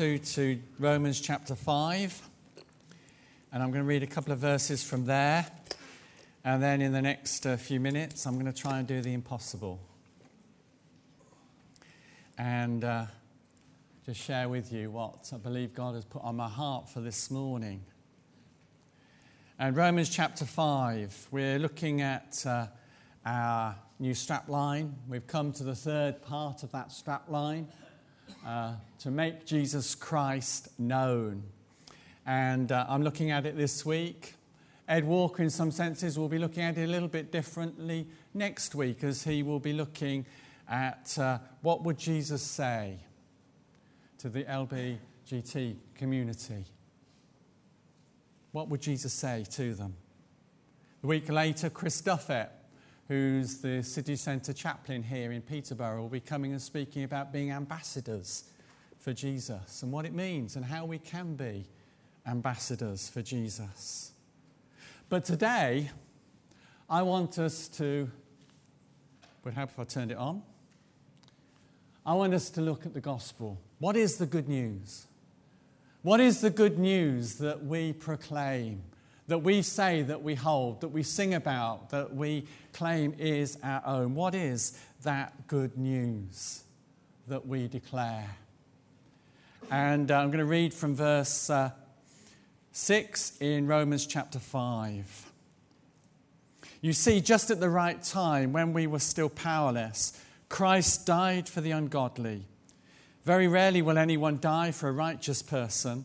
to Romans chapter 5. And I'm going to read a couple of verses from there. And then in the next uh, few minutes, I'm going to try and do the impossible. And uh, just share with you what I believe God has put on my heart for this morning. And Romans chapter 5, we're looking at uh, our new strap line. We've come to the third part of that strap line uh, to make Jesus Christ known. And uh, I'm looking at it this week. Ed Walker, in some senses, will be looking at it a little bit differently next week as he will be looking at uh, what would Jesus say to the LBGT community. What would Jesus say to them? A week later, Chris Duffett, who's the city centre chaplain here in Peterborough, will be coming and speaking about being ambassadors for Jesus and what it means and how we can be ambassadors for Jesus. But today, I want us to, would help if I turned it on. I want us to look at the gospel. What is the good news? What is the good news that we proclaim, that we say that we hold, that we sing about, that we claim is our own? What is that good news that we declare? And uh, I'm going to read from verse uh, 6 in Romans chapter 5. You see, just at the right time, when we were still powerless, Christ died for the ungodly. Very rarely will anyone die for a righteous person,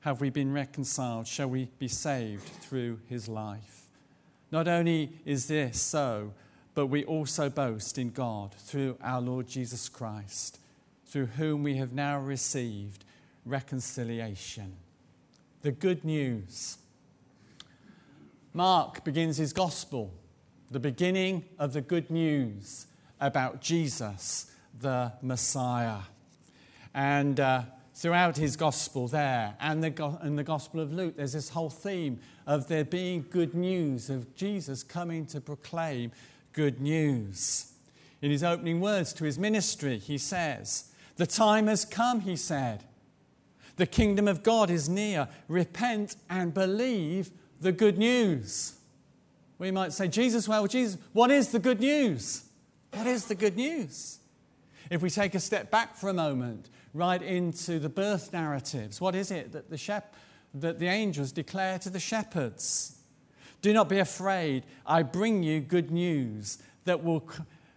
have we been reconciled? Shall we be saved through his life? Not only is this so, but we also boast in God through our Lord Jesus Christ, through whom we have now received reconciliation. The good news. Mark begins his gospel, the beginning of the good news about Jesus the Messiah. And uh, throughout his gospel there and the, and the gospel of Luke, there's this whole theme of there being good news, of Jesus coming to proclaim good news. In his opening words to his ministry, he says, The time has come, he said. The kingdom of God is near. Repent and believe the good news. We might say, Jesus, well, Jesus, what is the good news? What is the good news? If we take a step back for a moment, right into the birth narratives, what is it that the, shep- that the angels declare to the shepherds? Do not be afraid. I bring you good news that will,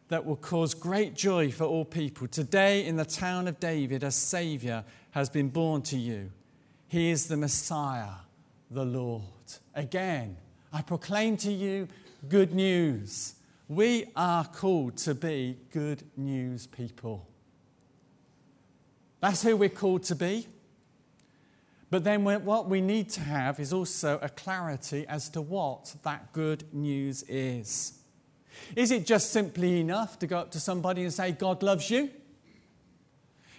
that will cause great joy for all people. Today, in the town of David, a Savior has been born to you. He is the Messiah, the Lord. Again, I proclaim to you good news. We are called to be good news people. That's who we're called to be. But then what we need to have is also a clarity as to what that good news is. Is it just simply enough to go up to somebody and say, God loves you?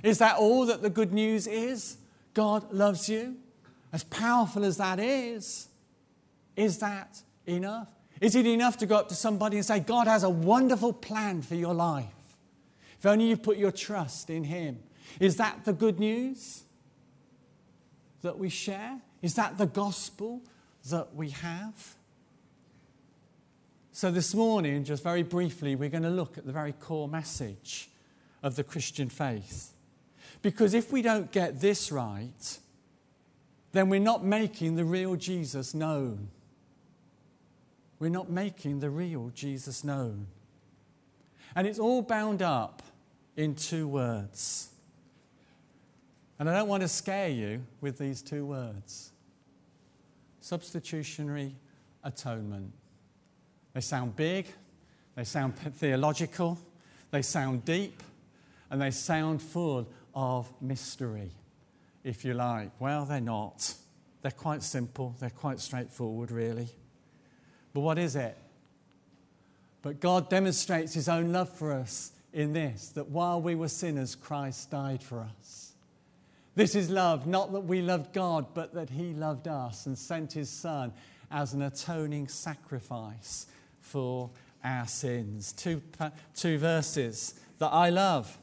Is that all that the good news is? God loves you? As powerful as that is, is that enough? Is it enough to go up to somebody and say, God has a wonderful plan for your life? If only you put your trust in Him. Is that the good news that we share? Is that the gospel that we have? So, this morning, just very briefly, we're going to look at the very core message of the Christian faith. Because if we don't get this right, then we're not making the real Jesus known we're not making the real Jesus known. And it's all bound up in two words. And I don't want to scare you with these two words substitutionary atonement. They sound big, they sound theological, they sound deep, and they sound full of mystery. if you like. Well, they're not. They're quite simple, they're quite straightforward, really. But what is it? But God demonstrates his own love for us in this that while we were sinners, Christ died for us. This is love, not that we loved God, but that he loved us and sent his Son as an atoning sacrifice for our sins. Two, two verses that I love,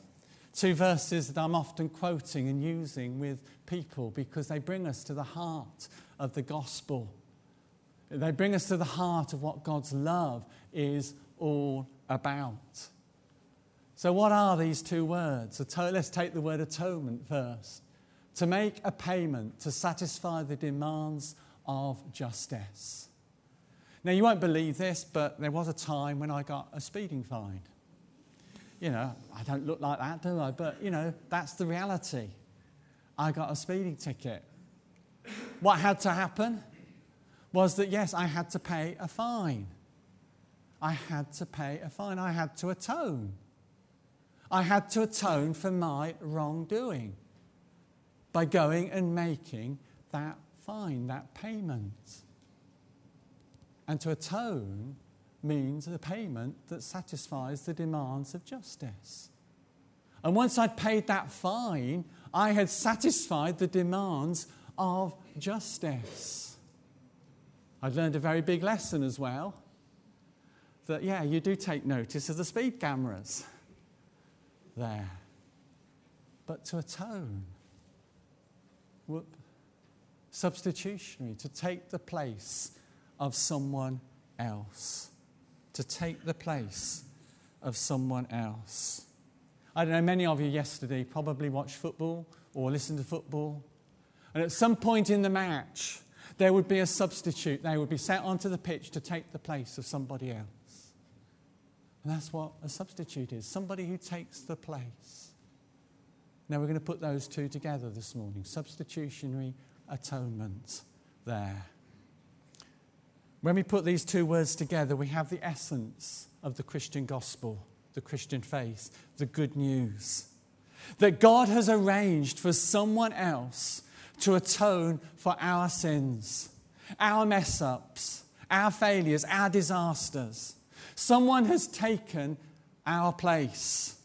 two verses that I'm often quoting and using with people because they bring us to the heart of the gospel. They bring us to the heart of what God's love is all about. So, what are these two words? Let's take the word atonement first. To make a payment to satisfy the demands of justice. Now, you won't believe this, but there was a time when I got a speeding fine. You know, I don't look like that, do I? But, you know, that's the reality. I got a speeding ticket. What had to happen was that, yes, I had to pay a fine. I had to pay a fine. I had to atone. I had to atone for my wrongdoing by going and making that fine, that payment. And to atone means the payment that satisfies the demands of justice. And once I'd paid that fine, I had satisfied the demands of justice. I'd learned a very big lesson as well that, yeah, you do take notice of the speed cameras there. But to atone, substitutionary, to take the place of someone else. To take the place of someone else. I don't know, many of you yesterday probably watched football or listened to football. And at some point in the match, there would be a substitute. They would be sent onto the pitch to take the place of somebody else. And that's what a substitute is somebody who takes the place. Now we're going to put those two together this morning substitutionary atonement there. When we put these two words together, we have the essence of the Christian gospel, the Christian faith, the good news. That God has arranged for someone else to atone for our sins, our mess ups, our failures, our disasters. Someone has taken our place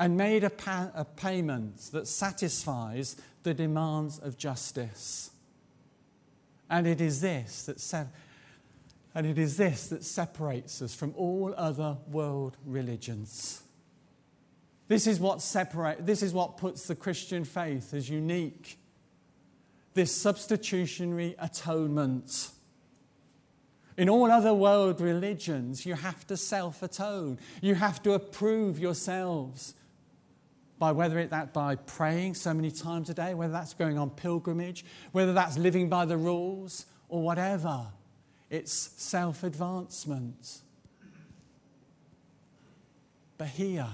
and made a, pa- a, payment that satisfies the demands of justice. And it is this that se- and it is this that separates us from all other world religions. This is what separate, this is what puts the Christian faith as unique. This substitutionary atonement. In all other world religions, you have to self atone. You have to approve yourselves by whether it that by praying so many times a day, whether that's going on pilgrimage, whether that's living by the rules or whatever. It's self advancement. But here,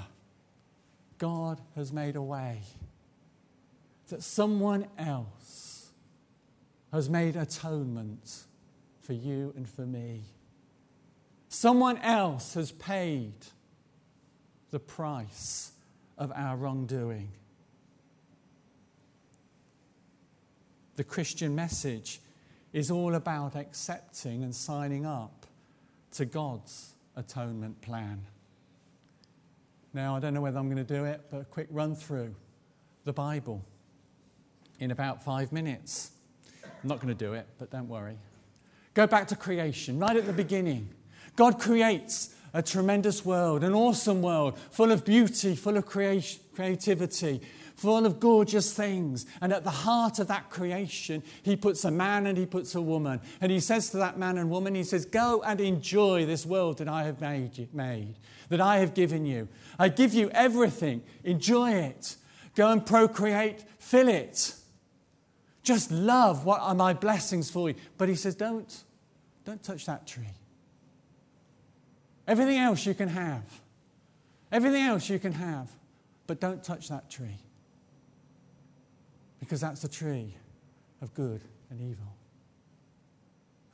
God has made a way that someone else has made atonement for you and for me. Someone else has paid the price of our wrongdoing. The Christian message is all about accepting and signing up to God's atonement plan. Now, I don't know whether I'm going to do it, but a quick run through the Bible in about five minutes. I'm not going to do it, but don't worry. Go back to creation, right at the beginning. God creates a tremendous world, an awesome world, full of beauty, full of creation, creativity, full of gorgeous things. And at the heart of that creation, he puts a man and he puts a woman. And he says to that man and woman, he says, Go and enjoy this world that I have made, made that I have given you. I give you everything. Enjoy it. Go and procreate, fill it. Just love what are my blessings for you. But he says, Don't. Don't touch that tree. Everything else you can have. Everything else you can have. But don't touch that tree. Because that's the tree of good and evil.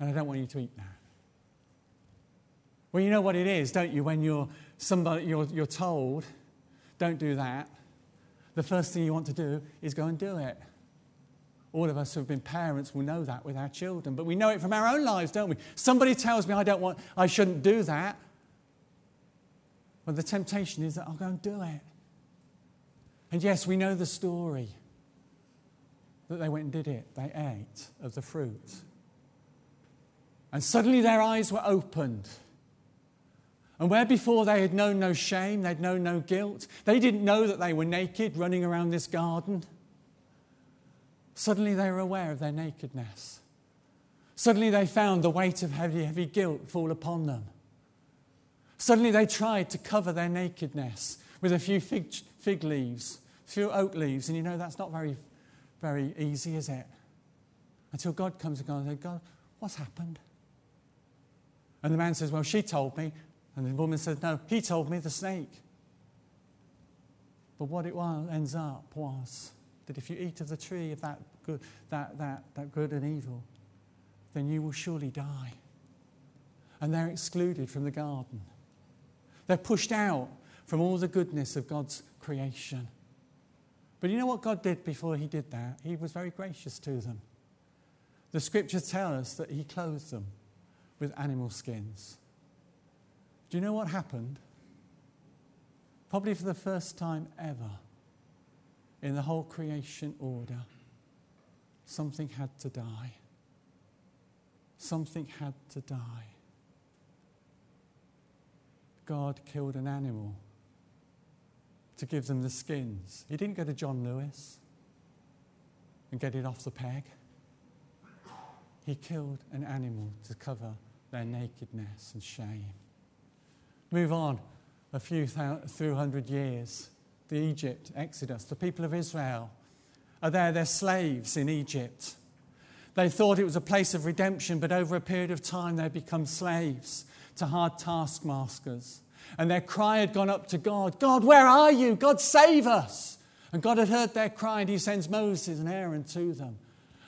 And I don't want you to eat that. Well, you know what it is, don't you, when you're somebody you're, you're told, don't do that. the first thing you want to do is go and do it. All of us who have been parents will know that with our children, but we know it from our own lives, don't we? Somebody tells me I don't want, I shouldn't do that. But the temptation is that I'll go and do it. And yes, we know the story that they went and did it. They ate of the fruit. And suddenly their eyes were opened. And where before they had known no shame, they'd known no guilt, they didn't know that they were naked running around this garden. Suddenly they were aware of their nakedness. Suddenly they found the weight of heavy, heavy guilt fall upon them. Suddenly they tried to cover their nakedness with a few fig, fig leaves, a few oak leaves, and you know that's not very, very easy, is it? Until God comes and goes, and says, God, what's happened? And the man says, Well, she told me. And the woman says, No, he told me, the snake. But what it was, ends up was that if you eat of the tree of that good, that, that, that good and evil, then you will surely die. And they're excluded from the garden. They're pushed out from all the goodness of God's creation. But you know what God did before He did that? He was very gracious to them. The scriptures tell us that He clothed them with animal skins. Do you know what happened? Probably for the first time ever in the whole creation order, something had to die. Something had to die. God killed an animal to give them the skins. He didn't go to John Lewis and get it off the peg. He killed an animal to cover their nakedness and shame. Move on a few hundred years. The Egypt Exodus, the people of Israel are there, they're slaves in Egypt. They thought it was a place of redemption, but over a period of time they become slaves to hard taskmasters. And their cry had gone up to God God, where are you? God, save us. And God had heard their cry, and He sends Moses and Aaron to them.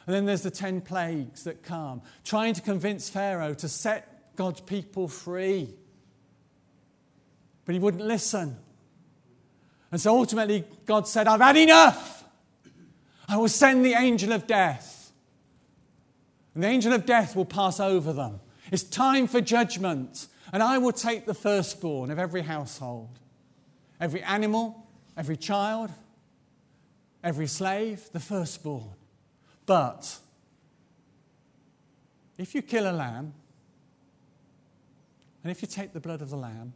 And then there's the 10 plagues that come, trying to convince Pharaoh to set God's people free. But he wouldn't listen. And so ultimately, God said, I've had enough. I will send the angel of death. And the angel of death will pass over them. It's time for judgment. And I will take the firstborn of every household, every animal, every child, every slave, the firstborn. But if you kill a lamb, and if you take the blood of the lamb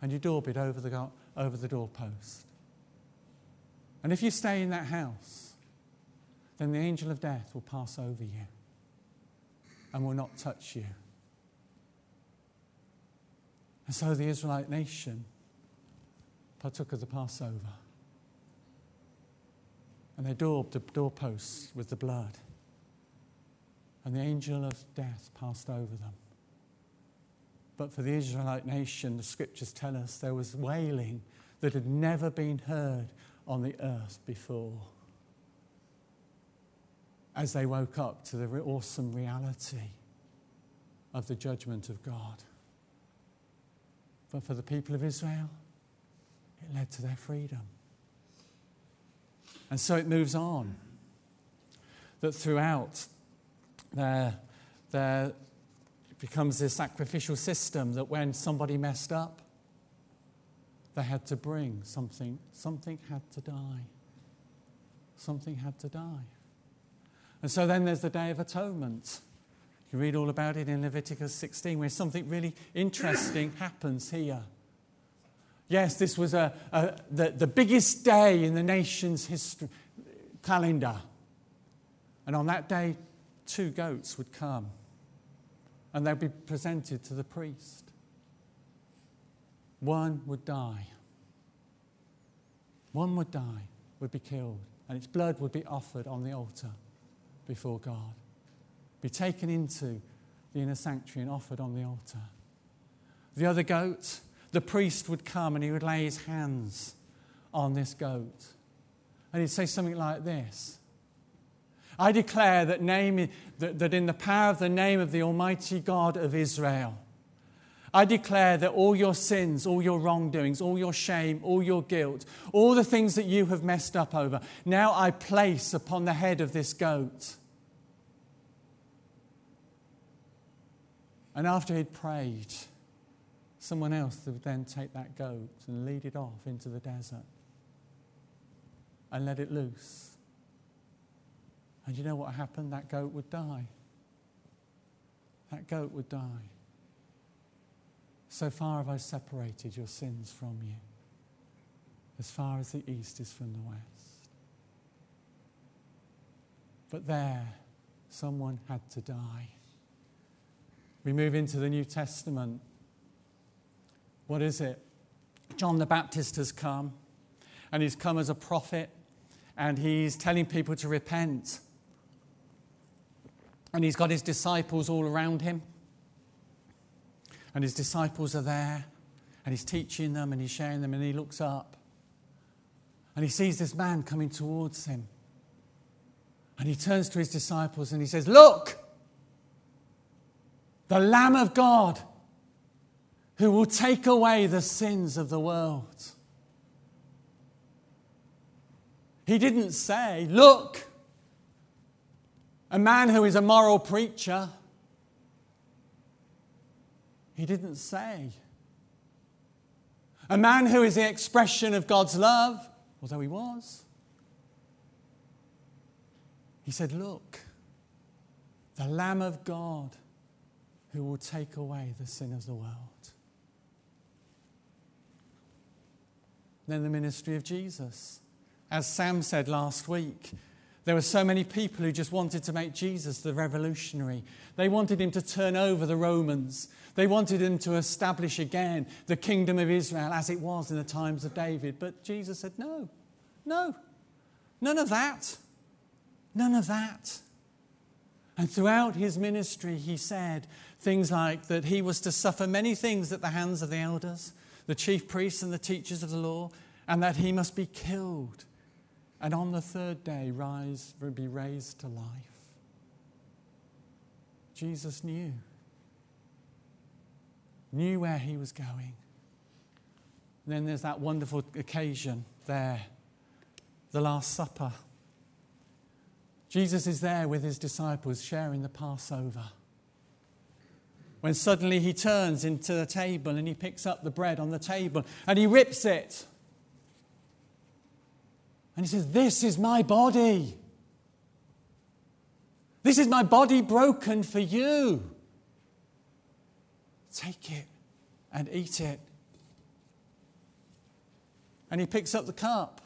and you daub it over the, over the doorpost, and if you stay in that house, then the angel of death will pass over you and will not touch you. And so the Israelite nation partook of the Passover and they daubed the doorposts with the blood. And the angel of death passed over them. But for the Israelite nation, the scriptures tell us there was wailing that had never been heard on the earth before. As they woke up to the awesome reality of the judgment of God. But for the people of Israel, it led to their freedom. And so it moves on. That throughout there, there becomes this sacrificial system that when somebody messed up, they had to bring something, something had to die. Something had to die. And so then there's the Day of Atonement. You read all about it in Leviticus 16, where something really interesting happens here. Yes, this was a, a, the, the biggest day in the nation's history, calendar. And on that day, two goats would come and they'd be presented to the priest. One would die. One would die, would be killed, and its blood would be offered on the altar before God, be taken into the inner sanctuary and offered on the altar. The other goat the priest would come and he would lay his hands on this goat. And he'd say something like this I declare that, name, that, that in the power of the name of the Almighty God of Israel, I declare that all your sins, all your wrongdoings, all your shame, all your guilt, all the things that you have messed up over, now I place upon the head of this goat. And after he'd prayed, someone else would then take that goat and lead it off into the desert and let it loose. And you know what happened? That goat would die. That goat would die. So far have I separated your sins from you, as far as the east is from the west. But there, someone had to die. We move into the New Testament. What is it? John the Baptist has come, and he's come as a prophet, and he's telling people to repent. And he's got his disciples all around him and his disciples are there, and he's teaching them and he's sharing them, and he looks up and he sees this man coming towards him. And he turns to his disciples and he says, Look, the Lamb of God who will take away the sins of the world. He didn't say, Look, a man who is a moral preacher he didn't say. A man who is the expression of God's love, although he was. He said, Look, the Lamb of God who will take away the sin of the world. Then the ministry of Jesus. As Sam said last week, there were so many people who just wanted to make Jesus the revolutionary. They wanted him to turn over the Romans. They wanted him to establish again the kingdom of Israel as it was in the times of David. But Jesus said, No, no, none of that. None of that. And throughout his ministry, he said things like that he was to suffer many things at the hands of the elders, the chief priests, and the teachers of the law, and that he must be killed and on the third day rise be raised to life. Jesus knew. Knew where he was going. And then there's that wonderful occasion there, the Last Supper. Jesus is there with his disciples sharing the Passover. When suddenly he turns into the table and he picks up the bread on the table and he rips it and he says, This is my body. This is my body broken for you. Take it and eat it. And he picks up the cup.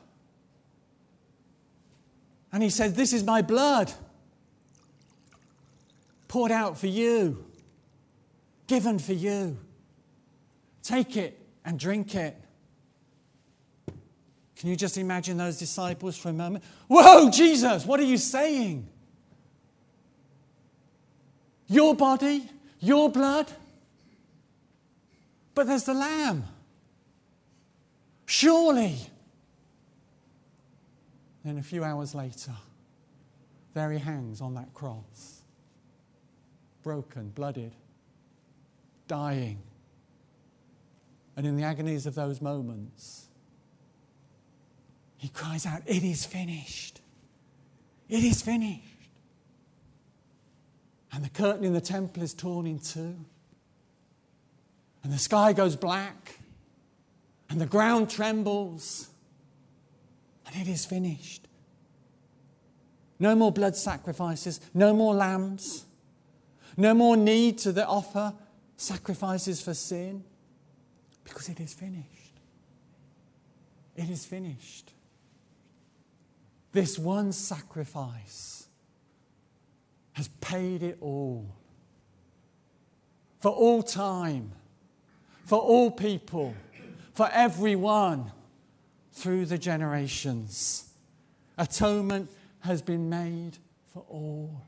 And he says, This is my blood poured out for you, given for you. Take it and drink it. Can you just imagine those disciples for a moment? Whoa, Jesus, what are you saying? Your body, your blood? But there's the lamb. Surely. Then a few hours later, there he hangs on that cross, broken, blooded, dying. And in the agonies of those moments, he cries out, It is finished. It is finished. And the curtain in the temple is torn in two. And the sky goes black. And the ground trembles. And it is finished. No more blood sacrifices. No more lambs. No more need to offer sacrifices for sin. Because it is finished. It is finished. This one sacrifice has paid it all. For all time, for all people, for everyone through the generations. Atonement has been made for all.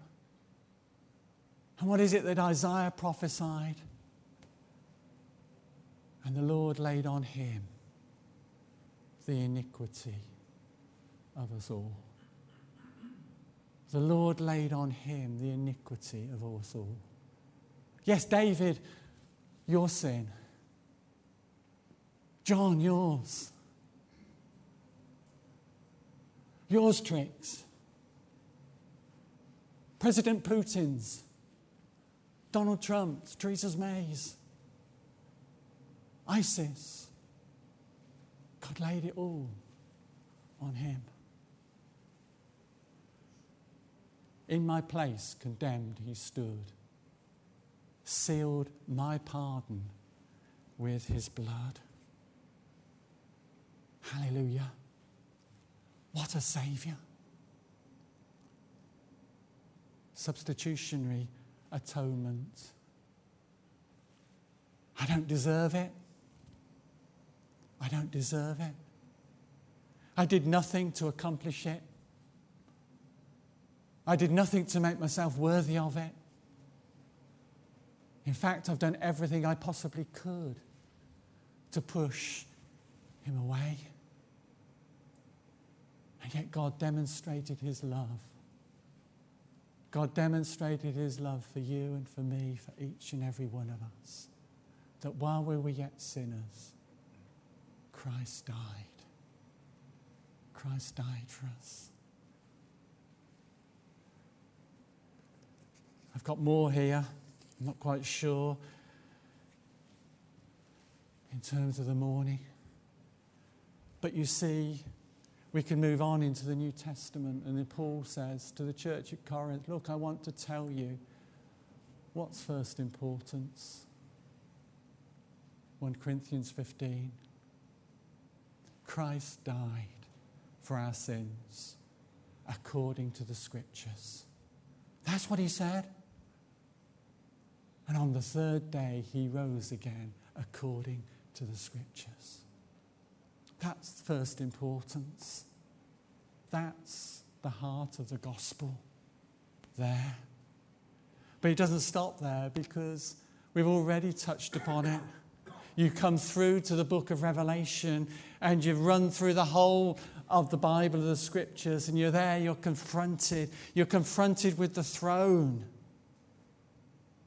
And what is it that Isaiah prophesied? And the Lord laid on him the iniquity of us all. The Lord laid on him the iniquity of us all. Yes, David your sin. John, yours. Yours, tricks. President Putin's. Donald Trump's. Theresa May's. ISIS. God laid it all on him. In my place, condemned, he stood, sealed my pardon with his blood. Hallelujah. What a Saviour. Substitutionary atonement. I don't deserve it. I don't deserve it. I did nothing to accomplish it. I did nothing to make myself worthy of it. In fact, I've done everything I possibly could to push him away. And yet, God demonstrated his love. God demonstrated his love for you and for me, for each and every one of us. That while we were yet sinners, Christ died. Christ died for us. I've got more here. I'm not quite sure in terms of the morning. But you see, we can move on into the New Testament, and then Paul says to the church at Corinth, Look, I want to tell you what's first importance. 1 Corinthians 15. Christ died for our sins according to the scriptures. That's what he said. And on the third day, he rose again according to the scriptures. That's first importance. That's the heart of the gospel there. But it doesn't stop there because we've already touched upon it. You come through to the book of Revelation and you've run through the whole of the Bible, of the scriptures, and you're there, you're confronted. You're confronted with the throne.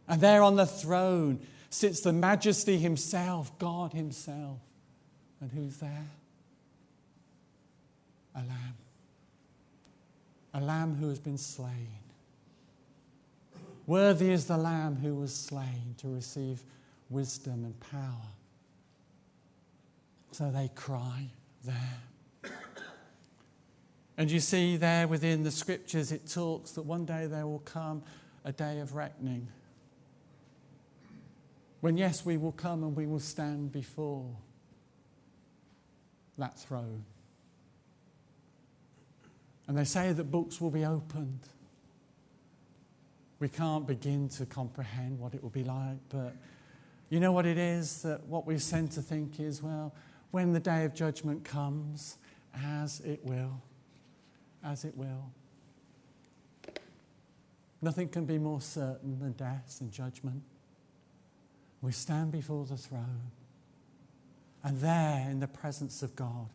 And there on the throne sits the majesty himself, God himself. And who's there? A lamb. A lamb who has been slain. Worthy is the lamb who was slain to receive wisdom and power. So they cry there. And you see there within the scriptures, it talks that one day there will come a day of reckoning. When, yes, we will come and we will stand before that throne. And they say that books will be opened. We can't begin to comprehend what it will be like, but you know what it is that what we tend to think is, well, when the day of judgment comes, as it will, as it will. Nothing can be more certain than death and judgment. We stand before the throne, and there in the presence of God.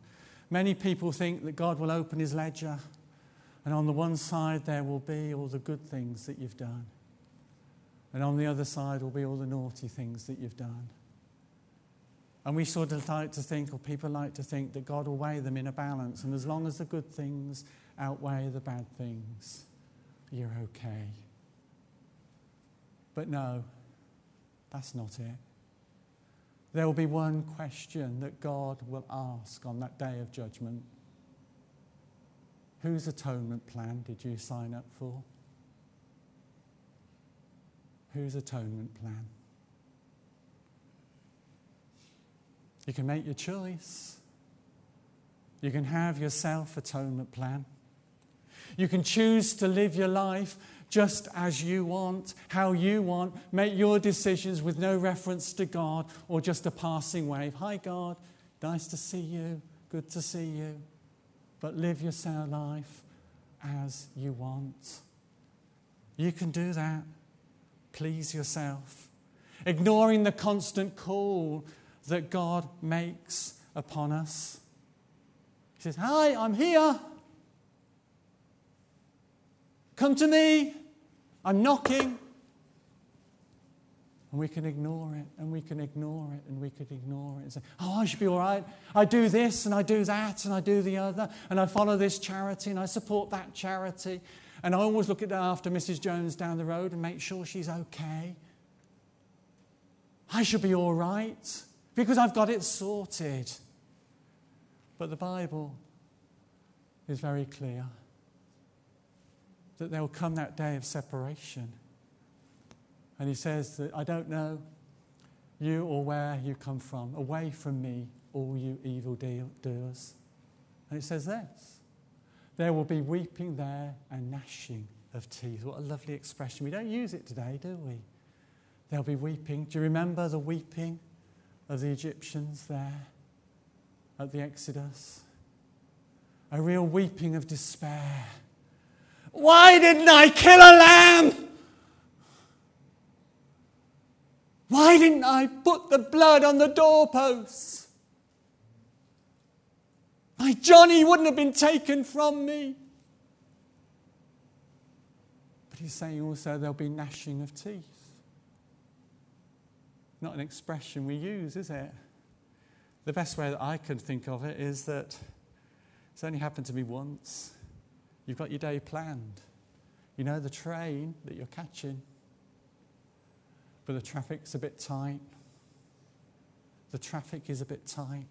Many people think that God will open his ledger, and on the one side there will be all the good things that you've done, and on the other side will be all the naughty things that you've done. And we sort of like to think, or people like to think, that God will weigh them in a balance. And as long as the good things outweigh the bad things, you're okay. But no, that's not it. There will be one question that God will ask on that day of judgment Whose atonement plan did you sign up for? Whose atonement plan? You can make your choice. You can have your self atonement plan. You can choose to live your life just as you want, how you want. Make your decisions with no reference to God or just a passing wave. Hi, God. Nice to see you. Good to see you. But live your life as you want. You can do that. Please yourself. Ignoring the constant call that God makes upon us. He says, Hi, I'm here. Come to me. I'm knocking. And we can ignore it, and we can ignore it, and we could ignore it and say, Oh, I should be all right. I do this, and I do that, and I do the other, and I follow this charity, and I support that charity. And I always look at after Mrs. Jones down the road and make sure she's okay. I should be all right because I've got it sorted. But the Bible is very clear that there will come that day of separation. And he says that I don't know you or where you come from. Away from me, all you evil doers. And it says this there will be weeping there and gnashing of teeth. What a lovely expression. We don't use it today, do we? There'll be weeping. Do you remember the weeping of the Egyptians there at the Exodus? A real weeping of despair. Why didn't I kill a lamb? Why didn't I put the blood on the doorposts? My Johnny wouldn't have been taken from me. But he's saying also there'll be gnashing of teeth. Not an expression we use, is it? The best way that I can think of it is that it's only happened to me once. You've got your day planned. You know the train that you're catching but the traffic's a bit tight. The traffic is a bit tight.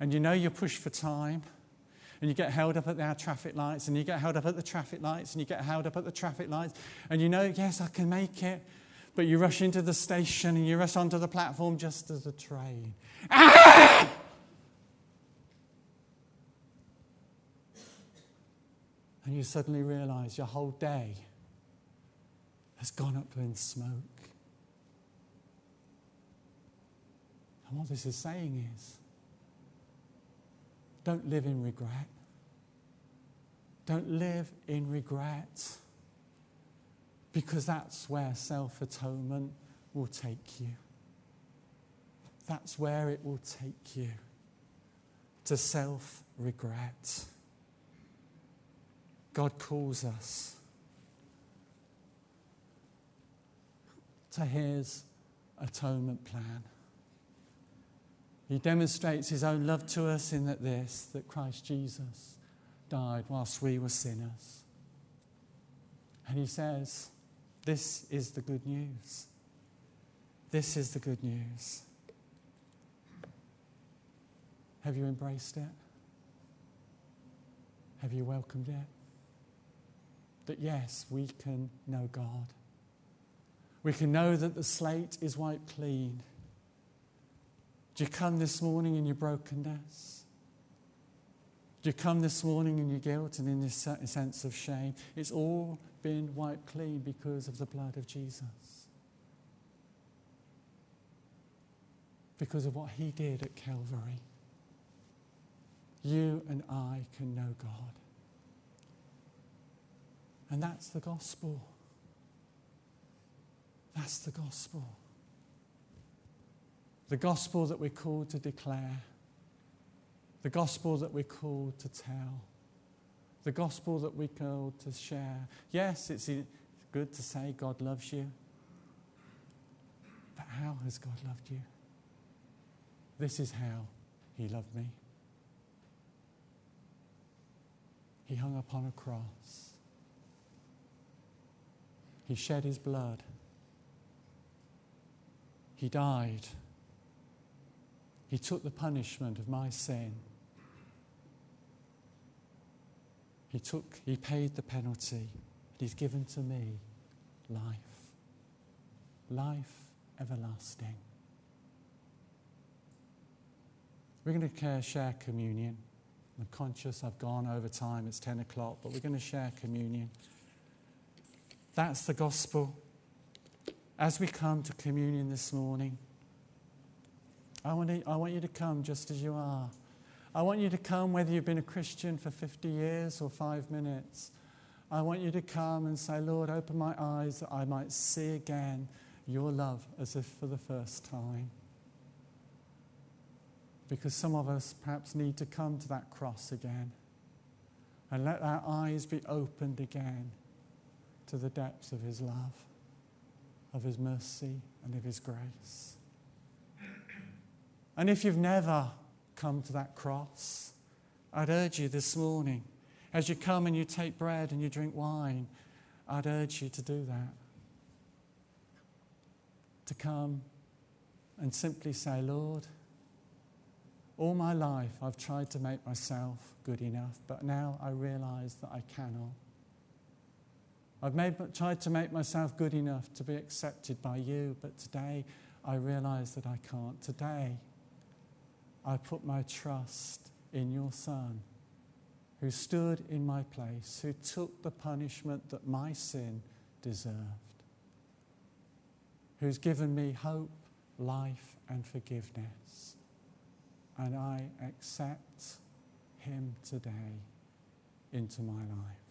And you know you're pushed for time, and you get held up at the traffic lights, and you get held up at the traffic lights, and you get held up at the traffic lights, and you know, yes, I can make it. But you rush into the station and you rush onto the platform just as the train. Ah! And you suddenly realize your whole day has gone up in smoke. And what this is saying is don't live in regret. Don't live in regret because that's where self atonement will take you. That's where it will take you to self regret. God calls us to his atonement plan. He demonstrates his own love to us in that this, that Christ Jesus died whilst we were sinners. And he says, This is the good news. This is the good news. Have you embraced it? Have you welcomed it? That yes, we can know God. We can know that the slate is wiped clean do you come this morning in your brokenness? Do you come this morning in your guilt and in this sense of shame? It's all been wiped clean because of the blood of Jesus. Because of what he did at Calvary. You and I can know God. And that's the gospel. That's the gospel. The gospel that we're called to declare, the gospel that we're called to tell, the gospel that we're called to share. Yes, it's good to say God loves you, but how has God loved you? This is how He loved me. He hung upon a cross. He shed his blood. He died he took the punishment of my sin. He took, he paid the penalty. He's given to me life. Life everlasting. We're going to share communion. I'm conscious I've gone over time, it's 10 o'clock, but we're going to share communion. That's the gospel. As we come to communion this morning, I want, to, I want you to come just as you are. I want you to come whether you've been a Christian for 50 years or five minutes. I want you to come and say, Lord, open my eyes that I might see again your love as if for the first time. Because some of us perhaps need to come to that cross again and let our eyes be opened again to the depths of his love. of His mercy and of His grace. And if you've never come to that cross, I'd urge you this morning, as you come and you take bread and you drink wine, I'd urge you to do that. To come and simply say, Lord, all my life I've tried to make myself good enough, but now I realize that I cannot. I've made, tried to make myself good enough to be accepted by you, but today I realize that I can't. Today, I put my trust in your Son, who stood in my place, who took the punishment that my sin deserved, who's given me hope, life, and forgiveness. And I accept him today into my life.